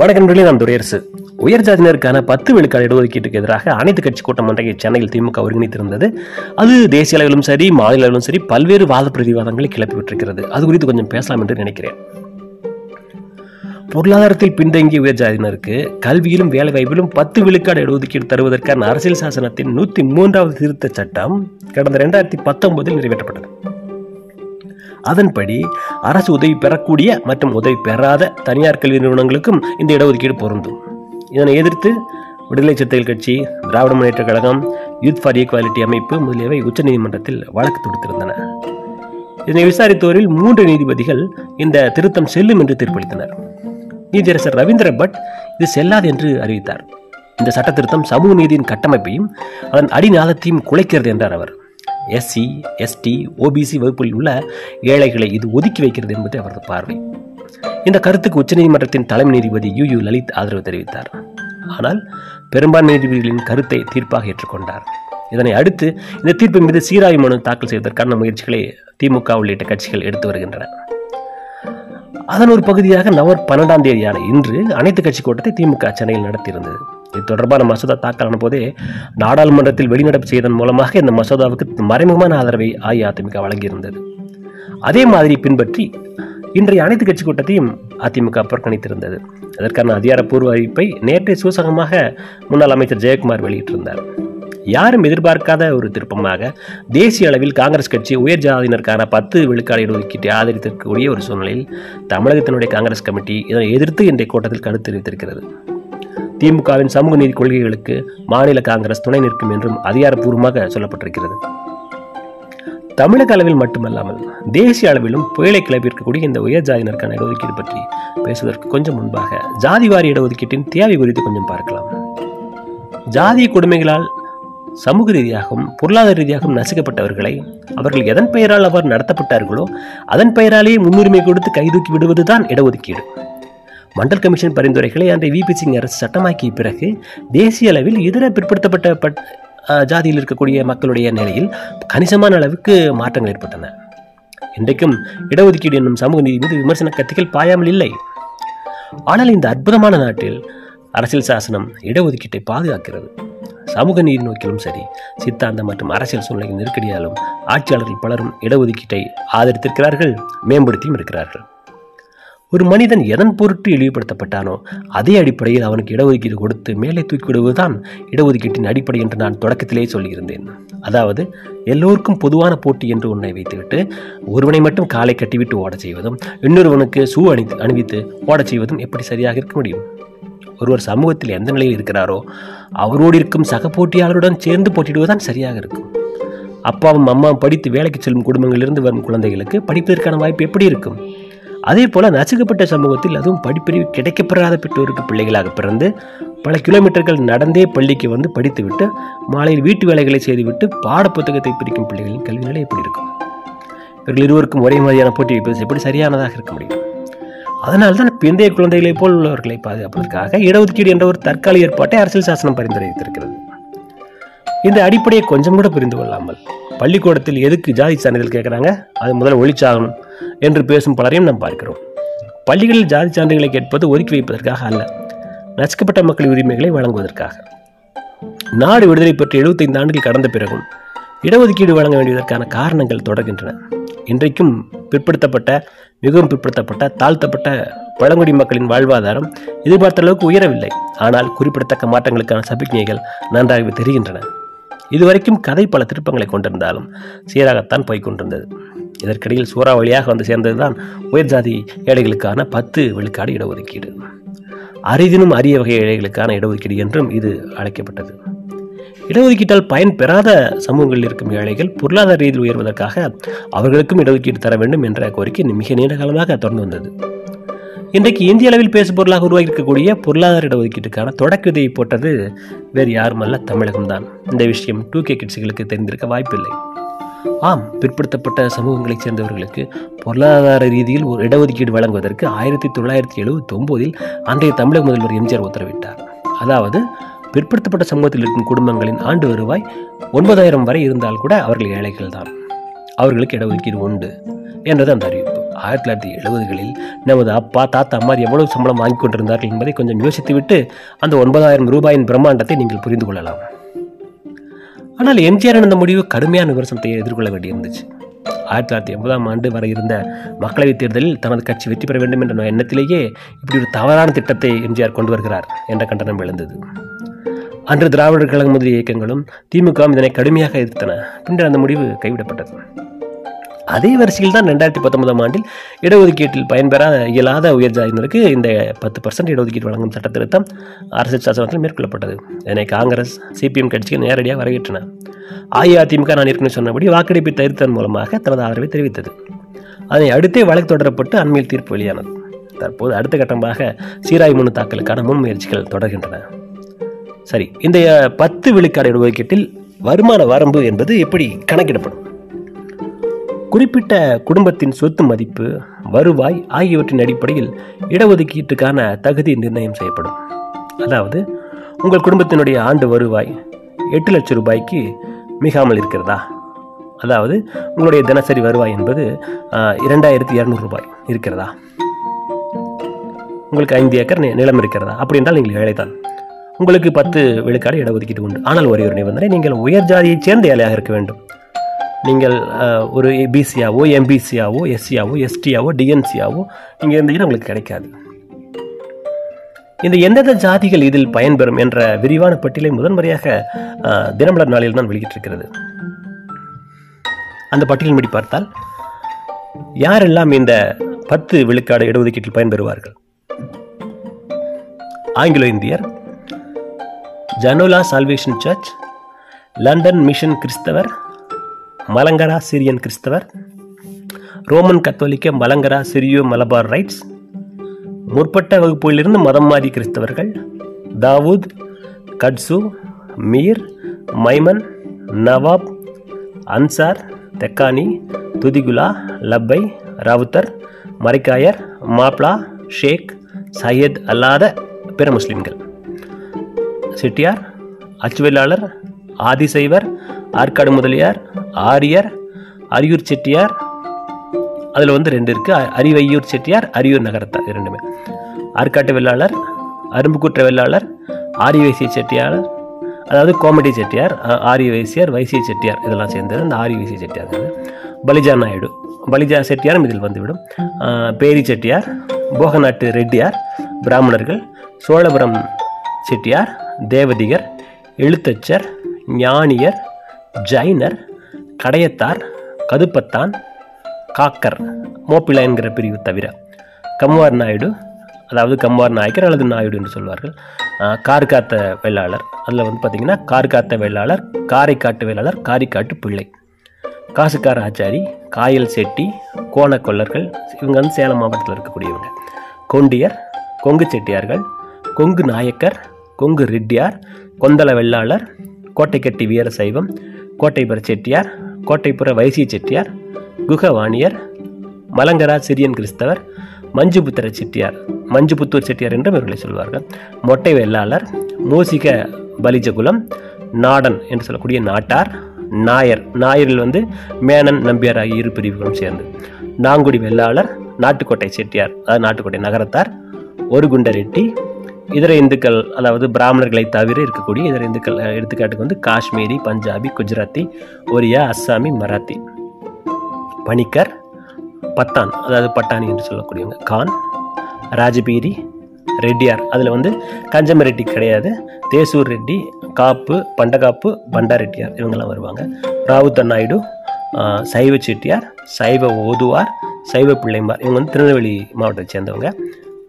வணக்கம் நண்பர்களே, நான் துரையரசு. உயர் ஜாதியினருக்கான பத்து விழுக்காடு இடஒதுக்கீட்டுக்கு எதிராக அனைத்து கட்சி கூட்டம் ஒன்றை சென்னையில் திமுக ஒருங்கிணைத்திருந்தது. அது தேசிய அளவிலும் சரி மாநில அளவிலும் சரி பல்வேறு வாத பிரதிவாதங்களை கிளப்பி விட்டிருக்கிறது. அது குறித்து கொஞ்சம் பேசலாம் என்று நினைக்கிறேன். பொருளாதாரத்தில் பின்தங்கிய உயர் ஜாதியினருக்கு கல்வியிலும் வேலைவாய்ப்பிலும் பத்து விழுக்காடு இடஒதுக்கீடு தருவதற்கான அரசியல் சாசனத்தின் நூத்தி மூன்றாவது திருத்த சட்டம் கடந்த இரண்டாயிரத்தி பத்தொன்பதில் நிறைவேற்றப்பட்டது. அதன்படி அரசு உதவி பெறக்கூடிய மற்றும் உதவி பெறாத தனியார் கல்வி நிறுவனங்களுக்கும் இந்த இடஒதுக்கீடு பொருந்தும். இதனை எதிர்த்து Viduthalai Chiruthaigal Katchi Dravida Munnetra Kazhagam youth for equality அமைப்பு முதலியவை உச்சநீதிமன்றத்தில் வழக்கு தொடுத்திருந்தன. இதனை விசாரித்தோரில் மூன்று நீதிபதிகள் இந்த திருத்தம் செல்லும் என்று தீர்ப்பளித்தனர். நீதியரசர் ரவீந்திர பட் இது செல்லாது என்று அறிவித்தார். இந்த சட்ட திருத்தம் சமூக நீதியின் கட்டமைப்பையும் அதன் அடிநாதத்தையும் குலைக்கிறது என்றார் அவர். எஸ்சி எஸ்டி ஓபிசி வகுப்பில் உள்ள ஏழைகளை இது ஒதுக்கி வைக்கிறது என்பது அவரது பார்வை. இந்த கருத்துக்கு உச்சநீதிமன்றத்தின் தலைமை நீதிபதி யு யு லலித் ஆதரவு தெரிவித்தார். ஆனால் பெரும்பான்மை நீதிபதிகளின் கருத்தை தீர்ப்பாக ஏற்றுக்கொண்டார். இதனை அடுத்து இந்த தீர்ப்பு மீது சீராய்வு மனு தாக்கல் செய்வதற்கான முயற்சிகளை திமுக உள்ளிட்ட கட்சிகள் எடுத்து வருகின்றன. அதன் ஒரு பகுதியாக நவம்பர் பன்னெண்டாம் தேதியான இன்று அனைத்து கட்சி கூட்டத்தை திமுக சென்னையில் நடத்தியிருந்தது. இது தொடர்பான மசோதா தாக்கலான போதே நாடாளுமன்றத்தில் வெளிநடப்பு செய்ததன் மூலமாக இந்த மசோதாவுக்கு மறைமுகமான ஆதரவை அஇஅதிமுக வழங்கியிருந்தது. அதே மாதிரி பின்பற்றி இன்றைய அனைத்து கட்சி கூட்டத்தையும் அதிமுக புறக்கணித்திருந்தது. அதற்கான அதிகாரப்பூர்வ அறிவிப்பை நேற்றே சூசகமாக முன்னாள் அமைச்சர் ஜெயக்குமார் வெளியிட்டிருந்தார். யாரும் எதிர்பார்க்காத ஒரு திருப்பமாக தேசிய அளவில் காங்கிரஸ் கட்சி உயர் ஜாதியினருக்கான பத்து விழுக்காடு இடஒதுக்கீட்டை ஆதரித்திருக்கக்கூடிய ஒரு சூழ்நிலையில் தமிழகத்தினுடைய காங்கிரஸ் கமிட்டி இதனை எதிர்த்து இன்றைய கூட்டத்தில் கருத்து தெரிவித்திருக்கிறது. திமுகவின் சமூக நீதி கொள்கைகளுக்கு மாநில காங்கிரஸ் துணை நிற்கும் என்றும் அதிகாரப்பூர்வமாக சொல்லப்பட்டிருக்கிறது. தமிழக அளவில் மட்டுமல்லாமல் தேசிய அளவிலும் புயலை கிளப்பியிருக்கக்கூடிய இந்த உயர் ஜாதியினருக்கான இடஒதுக்கீடு பற்றி பேசுவதற்கு கொஞ்சம் முன்பாக ஜாதிவாரி இடஒதுக்கீட்டின் தேவை குறித்து கொஞ்சம் பார்க்கலாம். ஜாதிய கொடுமைகளால் சமூக ரீதியாகவும் பொருளாதார ரீதியாகவும் நசுக்கப்பட்டவர்களை அவர்கள் எதன் பெயரால் அவர் நடத்தப்பட்டார்களோ அதன் பெயராலேயே முன்னுரிமை கொடுத்து கைதூக்கி விடுவதுதான் இடஒதுக்கீடு. மண்டல் கமிஷன் பரிந்துரைகளை அன்றைய விபி சிங் அரசு சட்டமாக்கிய பிறகு தேசிய அளவில் இதர பிற்படுத்தப்பட்ட பட்- ஜாதியில் இருக்கக்கூடிய மக்களுடைய நிலையில் கணிசமான அளவுக்கு மாற்றங்கள் ஏற்பட்டன. இன்றைக்கும் இடஒதுக்கீடு என்னும் சமூக நீதி மீது விமர்சன கத்திகள் பாயாமல் இல்லை. ஆனால் இந்த அற்புதமான நாட்டில் அரசியல் சாசனம் இடஒதுக்கீட்டை பாதுகாக்கிறது. சமூக நீதி நோக்கிலும் சரி சித்தாந்தம் மற்றும் அரசியல் சூழ்நிலை நெருக்கடியாலும் ஆட்சியாளர்கள் பலரும் இடஒதுக்கீட்டை ஆதரித்திருக்கிறார்கள் மேம்படுத்தியும் இருக்கிறார்கள். ஒரு மனிதன் எதன் பொருட்டு இழிவுபடுத்தப்பட்டானோ அதே அடிப்படையில் அவனுக்கு இடஒதுக்கீடு கொடுத்து மேலே தூக்கிவிடுவதுதான் இடஒதுக்கீட்டின் அடிப்படை என்று நான் தொடக்கத்திலே சொல்லியிருந்தேன். அதாவது எல்லோருக்கும் பொதுவான போட்டி என்று ஒன்றை வைத்துவிட்டு ஒருவனை மட்டும் காலை கட்டிவிட்டு ஓடச் செய்வதும் இன்னொருவனுக்கு ஷூ அணி அணிவித்து ஓடச் செய்வதும் எப்படி சரியாக இருக்க முடியும்? ஒருவர் சமூகத்தில் எந்த நிலையில் இருக்கிறாரோ அவரோடு இருக்கும் சக போட்டியாளருடன் சேர்ந்து போட்டியிடுவதுதான் சரியாக இருக்கும். அப்பாவும் அம்மாவும் படித்து வேலைக்கு செல்லும் குடும்பங்களிலிருந்து வரும் குழந்தைகளுக்கு படிப்பதற்கான வாய்ப்பு எப்படி இருக்கும்? அதே போல் நசுக்கப்பட்ட சமூகத்தில் அதுவும் படிப்பறிவு கிடைக்கப்பெறாத பெற்றோருக்கு பிள்ளைகளாக பிறந்து பல கிலோமீட்டர்கள் நடந்தே பள்ளிக்கு வந்து படித்துவிட்டு மாலையில் வீட்டு வேலைகளை செய்துவிட்டு பாடப்புத்தகத்தை பிரிக்கும் பிள்ளைகளின் கல்வி நிலை எப்படி இருக்கும்? இவர்கள் இருவருக்கும் ஒரே மாதிரியான போட்டி வைப்பது எப்படி சரியானதாக இருக்க முடியும்? அதனால் தான் பிந்தைய குழந்தைகளைப் போல் உள்ளவர்களை பாதுகாப்பதற்காக இடஒதுக்கீடு என்ற ஒரு தற்காலிக ஏற்பாட்டை அரசியல் சாசனம் பரிந்துரைத்திருக்கிறது. இந்த அடிப்படையை கொஞ்சம் கூட புரிந்து கொள்ளாமல் பள்ளிக்கூடத்தில் எதுக்கு ஜாதி சான்றிதழ் கேட்குறாங்க? அது முதல்ல ஒழிச்சாகணும் என்று பேசும் பலரையும் நாம் பார்க்கிறோம். பள்ளிகளில் ஜாதி சான்றிதழ்களை கேட்பது ஒதுக்கி வைப்பதற்காக அல்ல நசுக்கப்பட்ட மக்கள் உரிமைகளை வழங்குவதற்காக. நாடு விடுதலை பெற்று 75 ஆண்டுகள் கடந்த பிறகும் இடஒதுக்கீடு வழங்க வேண்டியதற்கான காரணங்கள் தொடர்கின்றன. இன்றைக்கும் பிற்படுத்தப்பட்ட மிகவும் பிற்படுத்தப்பட்ட தாழ்த்தப்பட்ட பழங்குடி மக்களின் வாழ்வாதாரம் எதிர்பார்த்த அளவுக்கு உயரவில்லை. ஆனால் குறிப்பிடத்தக்க மாற்றங்களுக்கான சபிக்ஞைகள் நன்றாகவே தெரிகின்றன. இதுவரைக்கும் கதை பல திருப்பங்களை கொண்டிருந்தாலும் சீராகத்தான் போய்கொண்டிருந்தது இதற்கிடையில் இதற்கிடையில் சூறாவளியாக வந்து சேர்ந்ததுதான் உயர் ஜாதி ஏழைகளுக்கான பத்து விழுக்காடு இடஒதுக்கீடு. அரிதினும் அரிய வகை ஏழைகளுக்கான இடஒதுக்கீடு என்றும் இது அழைக்கப்பட்டது. இடஒதுக்கீட்டால் பயன் பெறாத சமூகங்களில் இருக்கும் ஏழைகள் பொருளாதார ரீதியில் உயர்வதற்காக அவர்களுக்கும் இடஒதுக்கீடு தர வேண்டும் என்ற கோரிக்கை மிக நீண்ட காலமாக தொடர்ந்து வந்தது. இன்றைக்கு இந்திய அளவில் பேசு பொருளாக உருவாகி இருக்கக்கூடிய பொருளாதார இடஒதுக்கீட்டுக்கான தொடக்க விதையை போட்டது வேறு யாருமல்ல தமிழகம்தான் இந்த விஷயம் டூ கே கிட்ஸுகளுக்கு தெரிந்திருக்க வாய்ப்பில்லை. ஆம் பிற்படுத்தப்பட்ட சமூகங்களைச் சேர்ந்தவர்களுக்கு பொருளாதார ரீதியில் ஒரு இடஒதுக்கீடு வழங்குவதற்கு ஆயிரத்தி தொள்ளாயிரத்தி எழுபத்தி ஒம்போதில் அன்றைய தமிழக முதல்வர் எம்ஜிஆர் உத்தரவிட்டார். அதாவது பிற்படுத்தப்பட்ட சமூகத்தில் இருக்கும் குடும்பங்களின் ஆண்டு வருவாய் ஒன்பதாயிரம் வரை இருந்தால் கூட அவர்கள் ஏழைகள் தான். அவர்களுக்கு இடஒதுக்கீடு உண்டு என்றது அந்த அறிவிப்பு. ஆயிரத்தி தொள்ளாயிரத்தி எழுபதுகளில் நமது அப்பா தாத்தா அம்மா எவ்வளவு சம்பளம் வாங்கி கொண்டிருந்தார்கள் என்பதை கொஞ்சம் யோசித்துவிட்டு அந்த ஒன்பதாயிரம் ரூபாயின் பிரம்மாண்டத்தை நீங்கள் புரிந்து கொள்ளலாம். ஆனால் எம்ஜிஆர் அந்த முடிவு கடுமையான விமர்சனத்தை எதிர்கொள்ள வேண்டியிருந்துச்சு. ஆயிரத்தி தொள்ளாயிரத்தி எண்பதாம் ஆண்டு வரை இருந்த மக்களவைத் தேர்தலில் தனது கட்சி வெற்றி பெற வேண்டும் என்ற எண்ணத்திலேயே இப்படி ஒரு தவறான திட்டத்தை எம்ஜிஆர் கொண்டு வருகிறார் என்ற கண்டனம் எழுந்தது. அன்று திராவிடர் கழக முதலிய இயக்கங்களும் திமுகவும் இதனை கடுமையாக எதிர்த்தன. பின்னர் அந்த முடிவு கைவிடப்பட்டது. அதே வரிசையில் தான் ரெண்டாயிரத்தி பத்தொன்பதாம் ஆண்டில் இடஒதுக்கீட்டில் பயன்பெற இயலாத உயர் ஜாதியினருக்கு இந்த பத்து பர்சன்ட் இடஒதுக்கீடு வழங்கும் சட்ட திருத்தம் அரசியல் சாசனத்தில் மேற்கொள்ளப்பட்டது. இதனை காங்கிரஸ் சிபிஎம் கட்சிகள் நேரடியாக வரவேற்றன. அஇஅதிமுக நான் ஏற்கனவே சொன்னபடி வாக்கெடுப்பை தவிர்த்ததன் மூலமாக தனது ஆதரவை தெரிவித்தது. அதனை அடுத்தே வழக்கு தொடரப்பட்டு அண்மையில் தீர்ப்பு வெளியானது. தற்போது அடுத்த கட்டமாக சீராய் மனு தாக்கலுக்கான முன்முயற்சிகள் தொடர்கின்றன. சரி இந்த பத்து விழுக்காடு இடஒதுக்கீட்டில் வருமான வரம்பு என்பது எப்படி கணக்கிடப்படும்? குறிப்பிட்ட குடும்பத்தின் சொத்து மதிப்பு வருவாய் ஆகியவற்றின் அடிப்படையில் இடஒதுக்கீட்டுக்கான தகுதி நிர்ணயம் செய்யப்படும். அதாவது உங்கள் குடும்பத்தினுடைய ஆண்டு வருவாய் எட்டு லட்சம் ரூபாய்க்கு மிகாமல் இருக்கிறதா? அதாவது உங்களுடைய தினசரி வருவாய் என்பது இரண்டாயிரத்தி இரநூறு ரூபாய் இருக்கிறதா? உங்களுக்கு ஐந்து ஏக்கர் நி- நிலம் இருக்கிறதா? அப்படி என்றால் நீங்கள் ஏழைதான் உங்களுக்கு பத்து விழுக்காடு இடஒதுக்கீடு உண்டு. ஆனால் ஒரே ஒரு நிபந்தனை நீங்கள் உயர் ஜாதியைச் சேர்ந்த ஏழையாக இருக்க வேண்டும். நீங்கள் ஒரு பிசியாவோ எம்பிசியாவோ எஸ்சியாவோ எஸ்டியாவோ டிஎன்சியாவோ நீங்கள் இருந்தீங்கன்னா உங்களுக்கு கிடைக்காது. இந்த எந்தெந்த ஜாதிகள் இதில் பயன்பெறும் என்ற விரிவான பட்டியலை முதன்முறையாக தினமலர் நாளில் தான் வெளியிட்டிருக்கிறது. அந்த பட்டியலின்படி பார்த்தால் யாரெல்லாம் இந்த பத்து விழுக்காடு இடஒதுக்கீட்டில் பயன்பெறுவார்கள்? ஆங்கிலோ இந்தியர் ஜனோலா சால்வேஷன் சர்ச் லண்டன் மிஷன் கிறிஸ்தவர் மலங்கரா சிரியன் கிறிஸ்தவர். ரோமன் கத்தோலிக்க மலங்கரா சிரியோ மலபார் ரைட்ஸ். முற்பட்ட வகுப்புகளிலிருந்து மதம் மாறி கிறிஸ்தவர்கள். தாவூத் கட்சு மீர் மைமன் நவாப் அன்சார் தெக்கானி துதிகுலா லப்பை ராவுத்தர் மரைக்காயர் மாப்ளா ஷேக் சையத் அல்லாத பிற முஸ்லிம்கள். செட்டியார் அச்சுவெல்லாளர் ஆதிசைவர் ஆற்காடு முதலியார் ஆரியர் அரியூர் செட்டியார் அதில் வந்து ரெண்டு இருக்குது அரிவையூர் செட்டியார் அரியூர் நகரத்தார் இரண்டுமே ரெண்டுமே. ஆற்காட்டு வெள்ளாளர் அரும்புக்குற்ற வெள்ளாளர் ஆரிய வைசிய செட்டியார் அதாவது கோமடி செட்டியார் ஆரிய வைசியர் வைசிய செட்டியார் இதெல்லாம் சேர்ந்தது. அந்த ஆரிய வைசிய செட்டியார் பலிஜா நாயுடு. பலிஜா செட்டியாரும் இதில் வந்துவிடும். பேரி செட்டியார் போகநாட்டு ரெட்டியார் பிராமணர்கள் சோழபுரம் செட்டியார் தேவதிகர் எழுத்தச்சர் ஞானியர் ஜைனர் கடையத்தார் கதுப்பத்தான் காக்கர் மோப்பிளா என்கிற பிரிவு தவிர கம்வார் நாயுடு அதாவது கம்வார் நாயக்கர் அல்லது நாயுடு என்று சொல்வார்கள். கார் கார்காத்த வெள்ளாளர் அதில் வந்து பார்த்திங்கன்னா கார்காத்த வேளாளர் காரைக்காட்டு வேளாளர் காரிக்காட்டு பிள்ளை. காசுக்கார ஆச்சாரி காயல் செட்டி கோணக்கொல்லர்கள் இவங்க வந்து சேலம் மாவட்டத்தில் இருக்கக்கூடியவங்க. கொண்டியர் கொங்கு செட்டியார்கள் கொங்கு நாயக்கர் கொங்கு ரெட்டியார் கொந்தள வெள்ளாளர் கோட்டைக்கட்டி வீர சைவம் கோட்டைப்புற செட்டியார் கோட்டைப்புற வைசிய செட்டியார் குகவாணியர் மலங்கரா சிரியன் கிறிஸ்தவர் மஞ்சுபுத்திர செட்டியார் மஞ்சுபுத்தூர் செட்டியார் என்றும் இவர்களை சொல்வார்கள். மொட்டை வெள்ளாளர் மூசிக பலிஜகுலம் நாடன் என்று சொல்லக்கூடிய நாட்டார் நாயர். நாயரில் வந்து மேனன் நம்பியார் ஆகிய இரு பிரிவுகளும் சேர்ந்து. நாங்குடி வெள்ளாளர் நாட்டுக்கோட்டை செட்டியார் அதாவது நாட்டுக்கோட்டை நகரத்தார் ஒரு குண்டரெட்டி இதர இந்துக்கள் அதாவது பிராமணர்களை தவிர இருக்கக்கூடிய இதர இந்துக்கள் எடுத்துக்காட்டுக்கு வந்து காஷ்மீரி பஞ்சாபி குஜராத்தி ஒரியா அஸ்ஸாமி மராத்தி. பணிக்கர் பத்தான் அதாவது பட்டாணி என்று சொல்லக்கூடியவங்க. கான் ராஜபீரி ரெட்டியார். அதில் வந்து கஞ்சம ரெட்டி கிடையாது. தேசூர் ரெட்டி காப்பு பண்டகாப்பு பண்டா ரெட்டியார். இவங்கெல்லாம் வருவாங்க. ராவுத்த நாயுடு சைவ செட்டியார் சைவ ஓதுவார் சைவ பிள்ளைமார் இவங்க வந்து திருநெல்வேலி மாவட்டத்தை சேர்ந்தவங்க.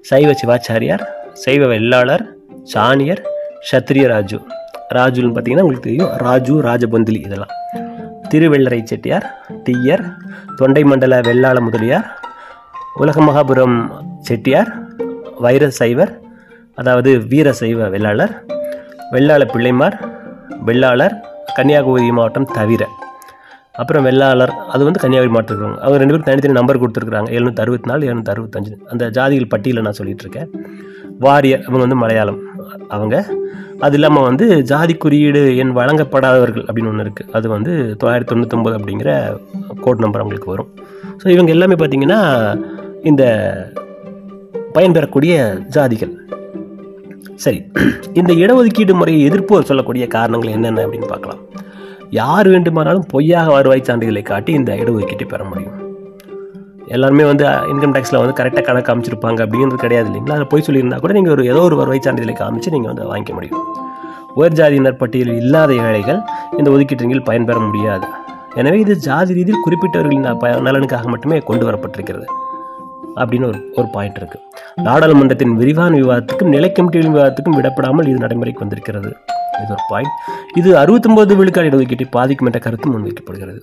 சைவ சிவாச்சாரியார் சைவ வெள்ளாளர் சாணியர் சத்திரிய ராஜு. ராஜுன்னு பார்த்தீங்கன்னா உங்களுக்கு தெரியும் ராஜு ராஜபந்திலி இதெல்லாம். திருவெள்ளரை செட்டியார் தீயர் தொண்டை மண்டல வெள்ளாள முதலியார் உலகமகாபுரம் செட்டியார் வைர சைவர் அதாவது வீர சைவ வெள்ளாளர் வெள்ளாள பிள்ளைமார் வெள்ளாளர் கன்னியாகுமரி மாவட்டம் தவிர. அப்புறம் வெள்ளாளர் அது வந்து கன்னியாகுமரி மாவட்டம் இருக்கிறவங்க அவங்க ரெண்டு பேரும் தனித்தனி நம்பர் கொடுத்துருக்குறாங்க. எழுநூற்றி அறுபத்தி நாலு எழுநூற்றி அறுபத்தஞ்சு அந்த ஜாதிகள் பட்டியலை நான் சொல்லிகிட்ருக்கேன் இருக்கேன். வாரியர் அவங்க வந்து மலையாளம். அவங்க அது இல்லாமல் வந்து ஜாதி குறியீடு என் வழங்கப்படாதவர்கள் அப்படின்னு ஒன்று இருக்குது அது வந்து தொள்ளாயிரத்தி தொண்ணூத்தொம்பது அப்படிங்கிற கோட் நம்பர் அவங்களுக்கு வரும். ஸோ இவங்க எல்லாமே பார்த்தீங்கன்னா இந்த பயன்பெறக்கூடிய ஜாதிகள். சரி இந்த இடஒதுக்கீடு முறையை எதிர்ப்பு சொல்லக்கூடிய காரணங்கள் என்னென்ன அப்படின்னு பார்க்கலாம். யார் வேண்டுமானாலும் பொய்யாக வருவாய் சான்றிதழை காட்டி இந்த இடஒதுக்கீட்டை பெற முடியும். எல்லாருமே வந்து இன்கம் டேக்ஸில் வந்து கரெக்டாக கணக்கு காமிச்சிருப்பாங்க அப்படிங்கிறது கிடையாது இல்லைங்களா? அதை போய் சொல்லியிருந்தா கூட நீங்கள் ஒரு ஏதோ ஒரு வருவாய் சான்றிதழை காமிச்சு நீங்கள் வந்து வாங்கிக்க முடியும். உயர் ஜாதியினர் பட்டியலில் இல்லாத ஏழைகள் இந்த ஒதுக்கீட்டின் பயன்பெற முடியாது. எனவே இது ஜாதி ரீதியில் குறிப்பிட்டவர்களின் ப நலனுக்காக மட்டுமே கொண்டு வரப்பட்டிருக்கிறது. அப்படின்னு ஒரு ஒரு பாயிண்ட் இருக்குது நாடாளுமன்றத்தின் விரிவான விவாதத்துக்கும் நிலை கமிட்டிகளின் விவாதத்துக்கும் விடப்படாமல் இது நடைமுறைக்கு வந்திருக்கிறது. இது ஒரு பாயிண்ட் இது அறுபத்தொன்பது விழுக்காடு இடஒதுக்கீட்டை பாதிக்கும் என்ற கருத்து முன்வைக்கப்படுகிறது.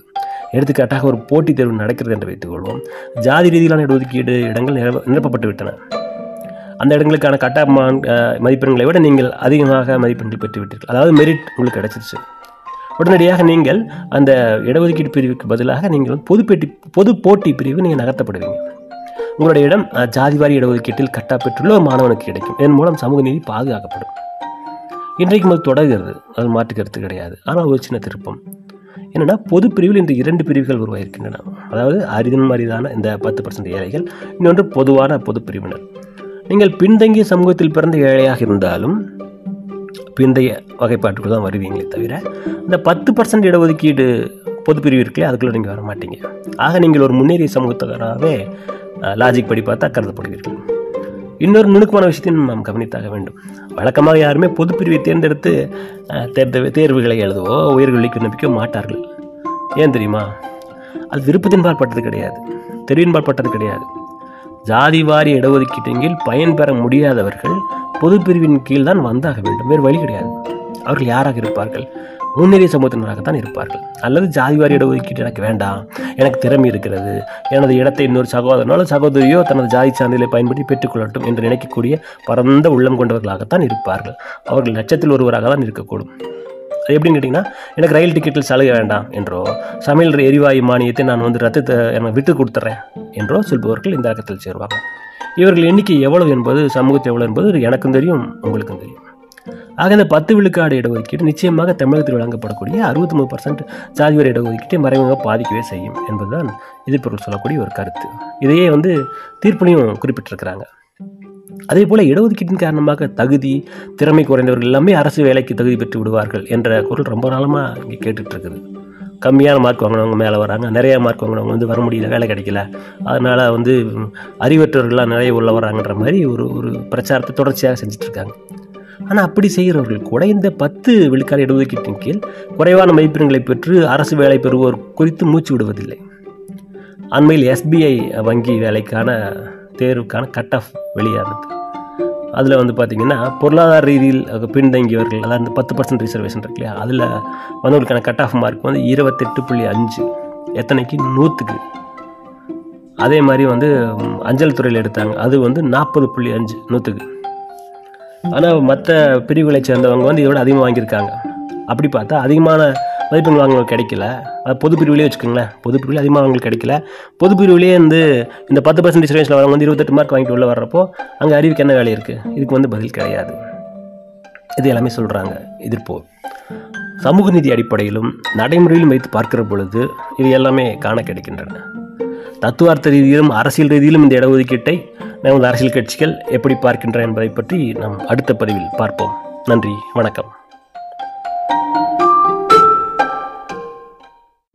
எடுத்துக்காட்டாக ஒரு போட்டித் தேர்வு நடக்கிறது என்று வைத்துக்கொள்வோம். ஜாதி ரீதியிலான இடஒதுக்கீடு இடங்கள் நிரப்பப்பட்டு விட்டன அந்த இடங்களுக்கான கட்ட மதிப்பெண்களை விட நீங்கள் அதிகமாக மதிப்பெண்கள் பெற்று விட்டீர்கள் அதாவது மெரிட் உங்களுக்கு கிடைச்சிருச்சு. உடனடியாக நீங்கள் அந்த இடஒதுக்கீடு பிரிவுக்கு பதிலாக நீங்கள் பொதுப்பேட்டி பொது போட்டி பிரிவு நீங்கள் நகர்த்தப்படுவீங்க. உங்களுடைய இடம் ஜாதிவாரி இடஒதுக்கீட்டில் கட்டா பெற்றுள்ள ஒரு மாணவனுக்கு கிடைக்கும். இதன் மூலம் சமூக நீதி பாதுகாக்கப்படும். இன்றைக்கு முதல் தொடர்கிறது. அது மாற்று கருத்து கிடையாது. ஆனால் ஒரு சின்ன திருப்பம். என்னென்னா பொது பிரிவில் இந்த இரண்டு பிரிவுகள் உருவாயிருக்கின்றன அதாவது அரிதன் அரிதான இந்த பத்து பர்சன்ட் ஏழைகள் இன்னொன்று பொதுவான பொது பிரிவினர். நீங்கள் பின்தங்கிய சமூகத்தில் பிறந்த ஏழையாக இருந்தாலும் பிந்தைய வகைப்பாட்டுக்குள்ள தான் வருவீங்களே தவிர இந்த பத்து பர்சன்ட் இடஒதுக்கீடு பொது பிரிவு இருக்குல்ல அதுக்குள்ளே நீங்கள் வர மாட்டீங்க. ஆக நீங்கள் ஒரு முன்னேறிய சமூகத்தவராகவே லாஜிக் படி பார்த்தா கருதப்படுவீர்கள். இன்னொரு நுணுக்கமான விஷயத்தையும் நாம் கவனித்தாக வேண்டும். வழக்கமாக யாருமே பொது பிரிவை தேர்ந்தெடுத்து அஹ், தேர்ந்த தேர்வுகளை எழுதவோ உயர்கல்விக்கு விண்ணப்பிக்க மாட்டார்கள். ஏன் தெரியுமா? அது விருப்பத்தின்பால் பட்டது கிடையாது. தெரிவின்பால் பட்டது கிடையாது. ஜாதி வாரி இடஒதுக்கீட்டின் கீழ் பயன் பெற முடியாதவர்கள் பொது பிரிவின் கீழ் தான் வந்தாக வேண்டும். வேறு வழி கிடையாது. அவர்கள் யாராக இருப்பார்கள்? முன்னேறிய சமூகத்தினராகத்தான் இருப்பார்கள். அல்லது ஜாதி வாரி இடஒதுக்கீடு எனக்கு வேண்டாம் எனக்கு திறமை இருக்கிறது எனது இடத்தை இன்னொரு சகோதரனால சகோதரியோ தனது ஜாதி சான்றிதழை பயன்படுத்தி பெற்றுக்கொள்ளட்டும் என்று நினைக்கக்கூடிய பரந்த உள்ளம் கொண்டவர்களாகத்தான் இருப்பார்கள். அவர்கள் லட்சத்தில் ஒருவராக தான் இருக்கக்கூடும். அது எப்படின்னு கேட்டிங்கன்னா எனக்கு ரயில் டிக்கெட்டில் சலுகை வேண்டாம் என்றோ சமையல் எரிவாயு மானியத்தை நான் வந்து ரத்து எனக்கு விட்டு கொடுத்துட்றேன் என்றோ சொல்பவர்கள் இந்த அக்கத்தில் சேருவாங்க. இவர்கள் எண்ணிக்கை எவ்வளவு என்பது சமூகத்தை எவ்வளவு என்பது எனக்கும் தெரியும் உங்களுக்கும் தெரியும். ஆக இந்த பத்து விழுக்காடு இடஒதுக்கீடு நிச்சயமாக தமிழகத்தில் வழங்கப்படக்கூடிய அறுபத்தி மூணு பர்சன்ட் ஜாதிவாரி இடஒதுக்கீட்டை மறைமுகமாக பாதிக்கவே செய்யும் என்பதுதான் எதிர்ப்பொருள் சொல்லக்கூடிய ஒரு கருத்து. இதையே வந்து தீர்ப்புலையும் குறிப்பிட்டிருக்கிறாங்க. அதே போல இடஒதுக்கீட்டின் காரணமாக தகுதி திறமை குறைந்தவர்கள் எல்லாமே அரசு வேலைக்கு தகுதி பெற்று விடுவார்கள் என்ற குரல் ரொம்ப நாளமாக இங்கே கேட்டுட்ருக்குது. கம்மியான மார்க் வாங்கினவங்க மேலே வராங்க நிறையா மார்க் வாங்கினவங்க வந்து வர முடியல வேலை கிடைக்கல. அதனால் வந்து அறிவற்றவர்கள்லாம் நிறைய உள்ள வராங்கன்ற மாதிரி ஒரு ஒரு பிரச்சாரத்தை தொடர்ச்சியாக செஞ்சுட்ருக்காங்க. ஆனால் அப்படி செய்கிறவர்கள் கூட இந்த பத்து விழுக்காடு இடஒதுக்கீட்டின் கீழ் குறைவான மதிப்பெண்களை பெற்று அரசு வேலை பெறுவோர் குறித்து மூச்சு விடுவதில்லை. அண்மையில் எஸ்பிஐ வங்கி வேலைக்கான தேர்வுக்கான கட் ஆஃப் வெளியானது. அதில் வந்து பார்த்திங்கன்னா பொருளாதார ரீதியில் பின்தங்கியவர்கள் அதாவது இந்த பத்து பர்சன்ட் ரிசர்வேஷன் இருக்கு இல்லையா? அதில் வந்தவர்களுக்கான கட் ஆஃப் மார்க் வந்து இருபத்தெட்டு புள்ளி அஞ்சு. எத்தனைக்கு? நூற்றுக்கு அதே மாதிரி வந்து அஞ்சல் துறையில் எடுத்தாங்க. அது வந்து நாற்பது புள்ளி அஞ்சு நூற்றுக்கு ஆனால் மற்ற பிரிவுகளை சேர்ந்தவங்க வந்து இதோட அதிகமாக வாங்கியிருக்காங்க. அப்படி பார்த்தா அதிகமான மதிப்பெண் வாங்கினவங்க கிடைக்கல. அது பொது பிரிவுலேயே வச்சுக்கோங்களேன். பொது பிரிவில் அதிகமாக அவங்களுக்கு கிடைக்கல. பொது பிரிவுலேயே வந்து இந்த பத்து பர்சன்டேஜ் ரேஞ்சில் வரவங்க வந்து இருபத்தெட்டு மார்க் வாங்கிட்டு உள்ளே வர்றப்போ அங்கே அறிவுக்கு என்ன வேலை இருக்குது இதுக்கு வந்து பதில் கிடையாது. இது எல்லாமே சொல்கிறாங்க எதிர்ப்போ. சமூக நீதி அடிப்படையிலும் நடைமுறையிலும் வைத்து பார்க்கிற பொழுது இது எல்லாமே காண கிடைக்கின்றன. தத்துவார்த்த ரீதியிலும் அரசியல் ரீதியிலும் இந்த இடஒதுக்கீட்டை நமது அரசியல் கட்சிகள் எப்படி பார்க்கின்றன என்பதை பற்றி நாம் அடுத்த பதிவில் பார்ப்போம். நன்றி வணக்கம்.